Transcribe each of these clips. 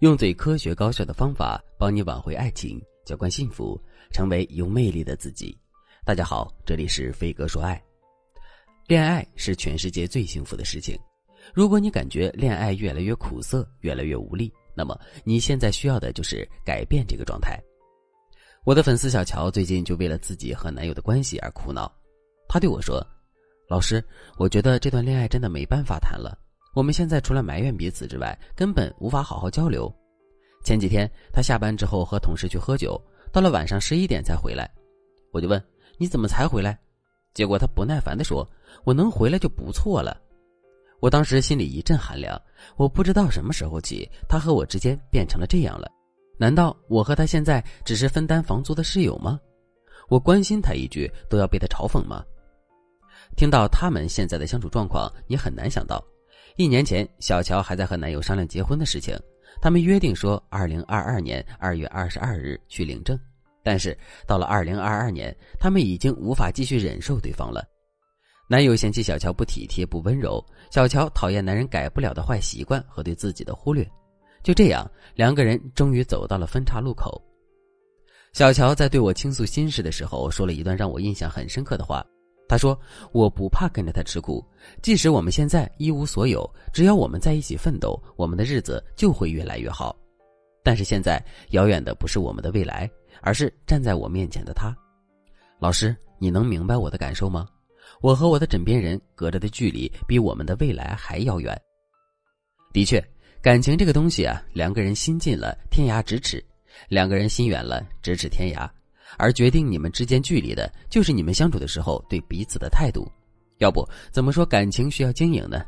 用最科学高效的方法帮你挽回爱情，浇灌幸福，成为有魅力的自己。大家好，这里是飞哥说爱。恋爱是全世界最幸福的事情。如果你感觉恋爱越来越苦涩，越来越无力，那么你现在需要的就是改变这个状态。我的粉丝小乔最近就为了自己和男友的关系而苦恼，她对我说：“老师，我觉得这段恋爱真的没办法谈了。”我们现在除了埋怨彼此之外，根本无法好好交流。前几天他下班之后和同事去喝酒，到了晚上十一点才回来，我就问你怎么才回来？结果他不耐烦地说：“我能回来就不错了。”我当时心里一阵寒凉，我不知道什么时候起，他和我之间变成了这样了。难道我和他现在只是分担房租的室友吗？我关心他一句都要被他嘲讽吗？听到他们现在的相处状况，你很难想到。一年前，小乔还在和男友商量结婚的事情，他们约定说，二零二二年二月二十二日去领证。但是到了二零二二年，他们已经无法继续忍受对方了。男友嫌弃小乔不体贴、不温柔，小乔讨厌男人改不了的坏习惯和对自己的忽略。就这样，两个人终于走到了分岔路口。小乔在对我倾诉心事的时候，说了一段让我印象很深刻的话。他说：“我不怕跟着他吃苦，即使我们现在一无所有，只要我们在一起奋斗，我们的日子就会越来越好。但是现在遥远的不是我们的未来，而是站在我面前的他。老师，你能明白我的感受吗？我和我的枕边人隔着的距离比我们的未来还遥远。的确，感情这个东西啊，两个人心近了，天涯咫尺；两个人心远了，咫尺天涯。”而决定你们之间距离的，就是你们相处的时候对彼此的态度。要不怎么说感情需要经营呢？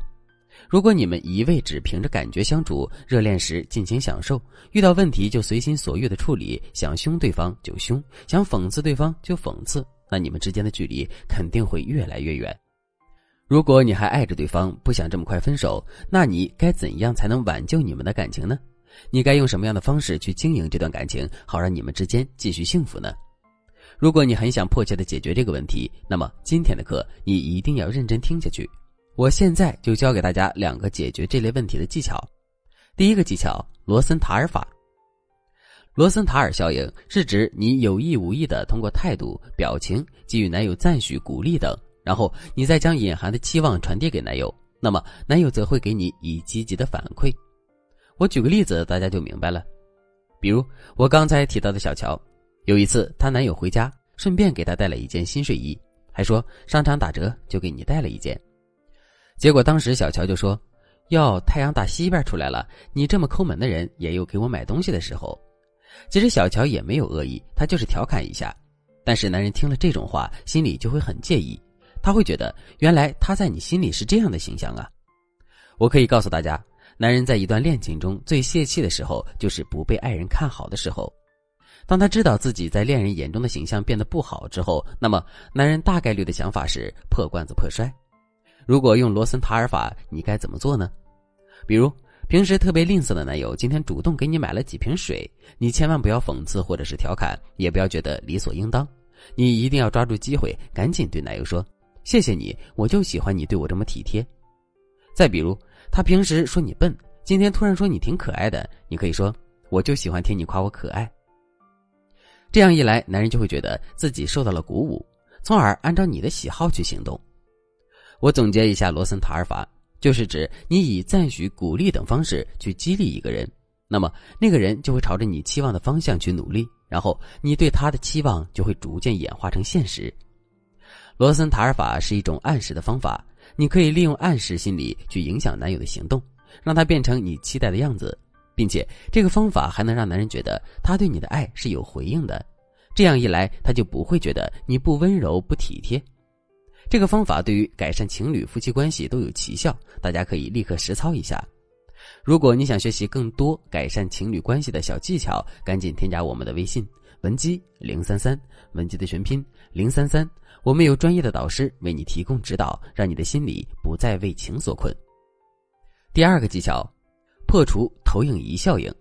如果你们一味只凭着感觉相处，热恋时尽情享受，遇到问题就随心所欲的处理，想凶对方就凶，想讽刺对方就讽刺，那你们之间的距离肯定会越来越远。如果你还爱着对方，不想这么快分手，那你该怎样才能挽救你们的感情呢？你该用什么样的方式去经营这段感情，好让你们之间继续幸福呢？如果你很想迫切的解决这个问题，那么今天的课你一定要认真听下去。我现在就教给大家两个解决这类问题的技巧。第一个技巧：罗森塔尔法。罗森塔尔效应是指你有意无意的通过态度、表情给予男友赞许、鼓励等，然后你再将隐含的期望传递给男友，那么男友则会给你以积极的反馈。我举个例子，大家就明白了。比如我刚才提到的小乔。有一次，她男友回家，顺便给她带了一件新睡衣，还说商场打折，就给你带了一件。结果当时小乔就说：“哟，太阳打西边出来了，你这么抠门的人也有给我买东西的时候。”其实小乔也没有恶意，她就是调侃一下。但是男人听了这种话，心里就会很介意，他会觉得原来他在你心里是这样的形象啊。我可以告诉大家，男人在一段恋情中最泄气的时候，就是不被爱人看好的时候。当他知道自己在恋人眼中的形象变得不好之后，那么男人大概率的想法是破罐子破摔。如果用罗森塔尔法，你该怎么做呢？比如平时特别吝啬的男友今天主动给你买了几瓶水，你千万不要讽刺或者是调侃，也不要觉得理所应当，你一定要抓住机会，赶紧对男友说：“谢谢你，我就喜欢你对我这么体贴。”再比如他平时说你笨，今天突然说你挺可爱的，你可以说：“我就喜欢听你夸我可爱。”这样一来，男人就会觉得自己受到了鼓舞，从而按照你的喜好去行动。我总结一下罗森塔尔法，就是指你以赞许、鼓励等方式去激励一个人，那么那个人就会朝着你期望的方向去努力，然后你对他的期望就会逐渐演化成现实。罗森塔尔法是一种暗示的方法，你可以利用暗示心理去影响男友的行动，让他变成你期待的样子。并且这个方法还能让男人觉得他对你的爱是有回应的，这样一来他就不会觉得你不温柔不体贴。这个方法对于改善情侣夫妻关系都有奇效，大家可以立刻实操一下。如果你想学习更多改善情侣关系的小技巧，赶紧添加我们的微信文姬零三三，文姬的全拼零三三，我们有专业的导师为你提供指导，让你的心里不再为情所困。第二个技巧。破除投影仪效应。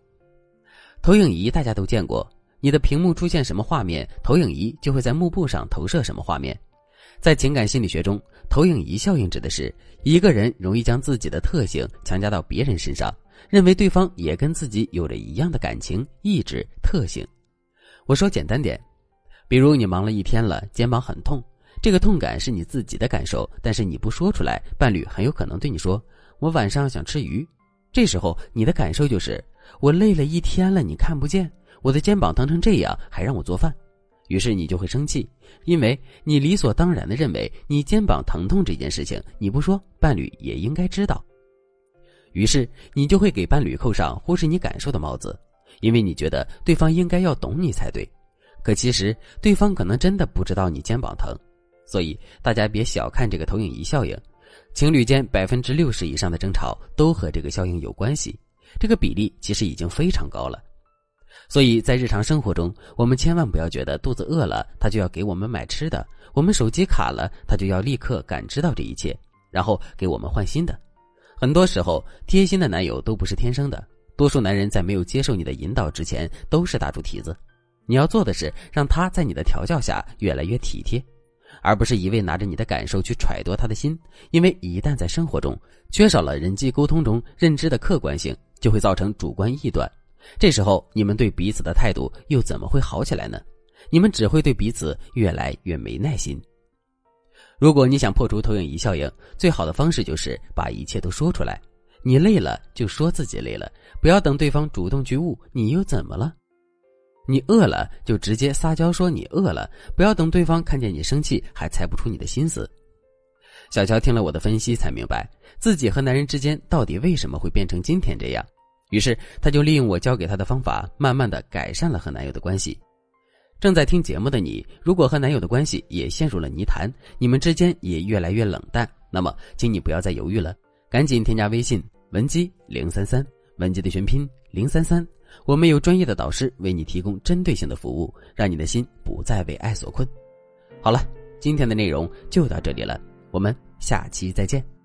投影仪大家都见过，你的屏幕出现什么画面，投影仪就会在幕布上投射什么画面。在情感心理学中，投影仪效应指的是一个人容易将自己的特性强加到别人身上，认为对方也跟自己有着一样的感情、意志、特性。我说简单点，比如你忙了一天了，肩膀很痛，这个痛感是你自己的感受，但是你不说出来，伴侣很有可能对你说：“我晚上想吃鱼。”这时候你的感受就是：“我累了一天了，你看不见，我的肩膀疼成这样，还让我做饭。”于是你就会生气，因为你理所当然的认为你肩膀疼痛这件事情你不说，伴侣也应该知道。于是你就会给伴侣扣上忽视你感受的帽子。因为你觉得对方应该要懂你才对，可其实对方可能真的不知道你肩膀疼，所以大家别小看这个投影仪效应。情侣间百分之六十以上的争吵都和这个效应有关系，这个比例其实已经非常高了。所以在日常生活中，我们千万不要觉得肚子饿了他就要给我们买吃的，我们手机卡了他就要立刻感知到这一切，然后给我们换新的。很多时候，贴心的男友都不是天生的。多数男人在没有接受你的引导之前，都是大猪蹄子。你要做的是让他在你的调教下越来越体贴，而不是一味拿着你的感受去揣度他的心。因为一旦在生活中缺少了人际沟通中认知的客观性，就会造成主观臆断。这时候你们对彼此的态度又怎么会好起来呢？你们只会对彼此越来越没耐心。如果你想破除投影仪效应，最好的方式就是把一切都说出来。你累了就说自己累了，不要等对方主动去悟你又怎么了。你饿了就直接撒娇说你饿了，不要等对方看见你生气还猜不出你的心思。小乔听了我的分析才明白自己和男人之间到底为什么会变成今天这样，于是他就利用我教给他的方法，慢慢的改善了和男友的关系。正在听节目的你，如果和男友的关系也陷入了泥潭，你们之间也越来越冷淡，那么请你不要再犹豫了。赶紧添加微信文姬零三三，文姬的全拼零三三，我们有专业的导师为你提供针对性的服务，让你的心不再为爱所困。好了，今天的内容就到这里了，我们下期再见。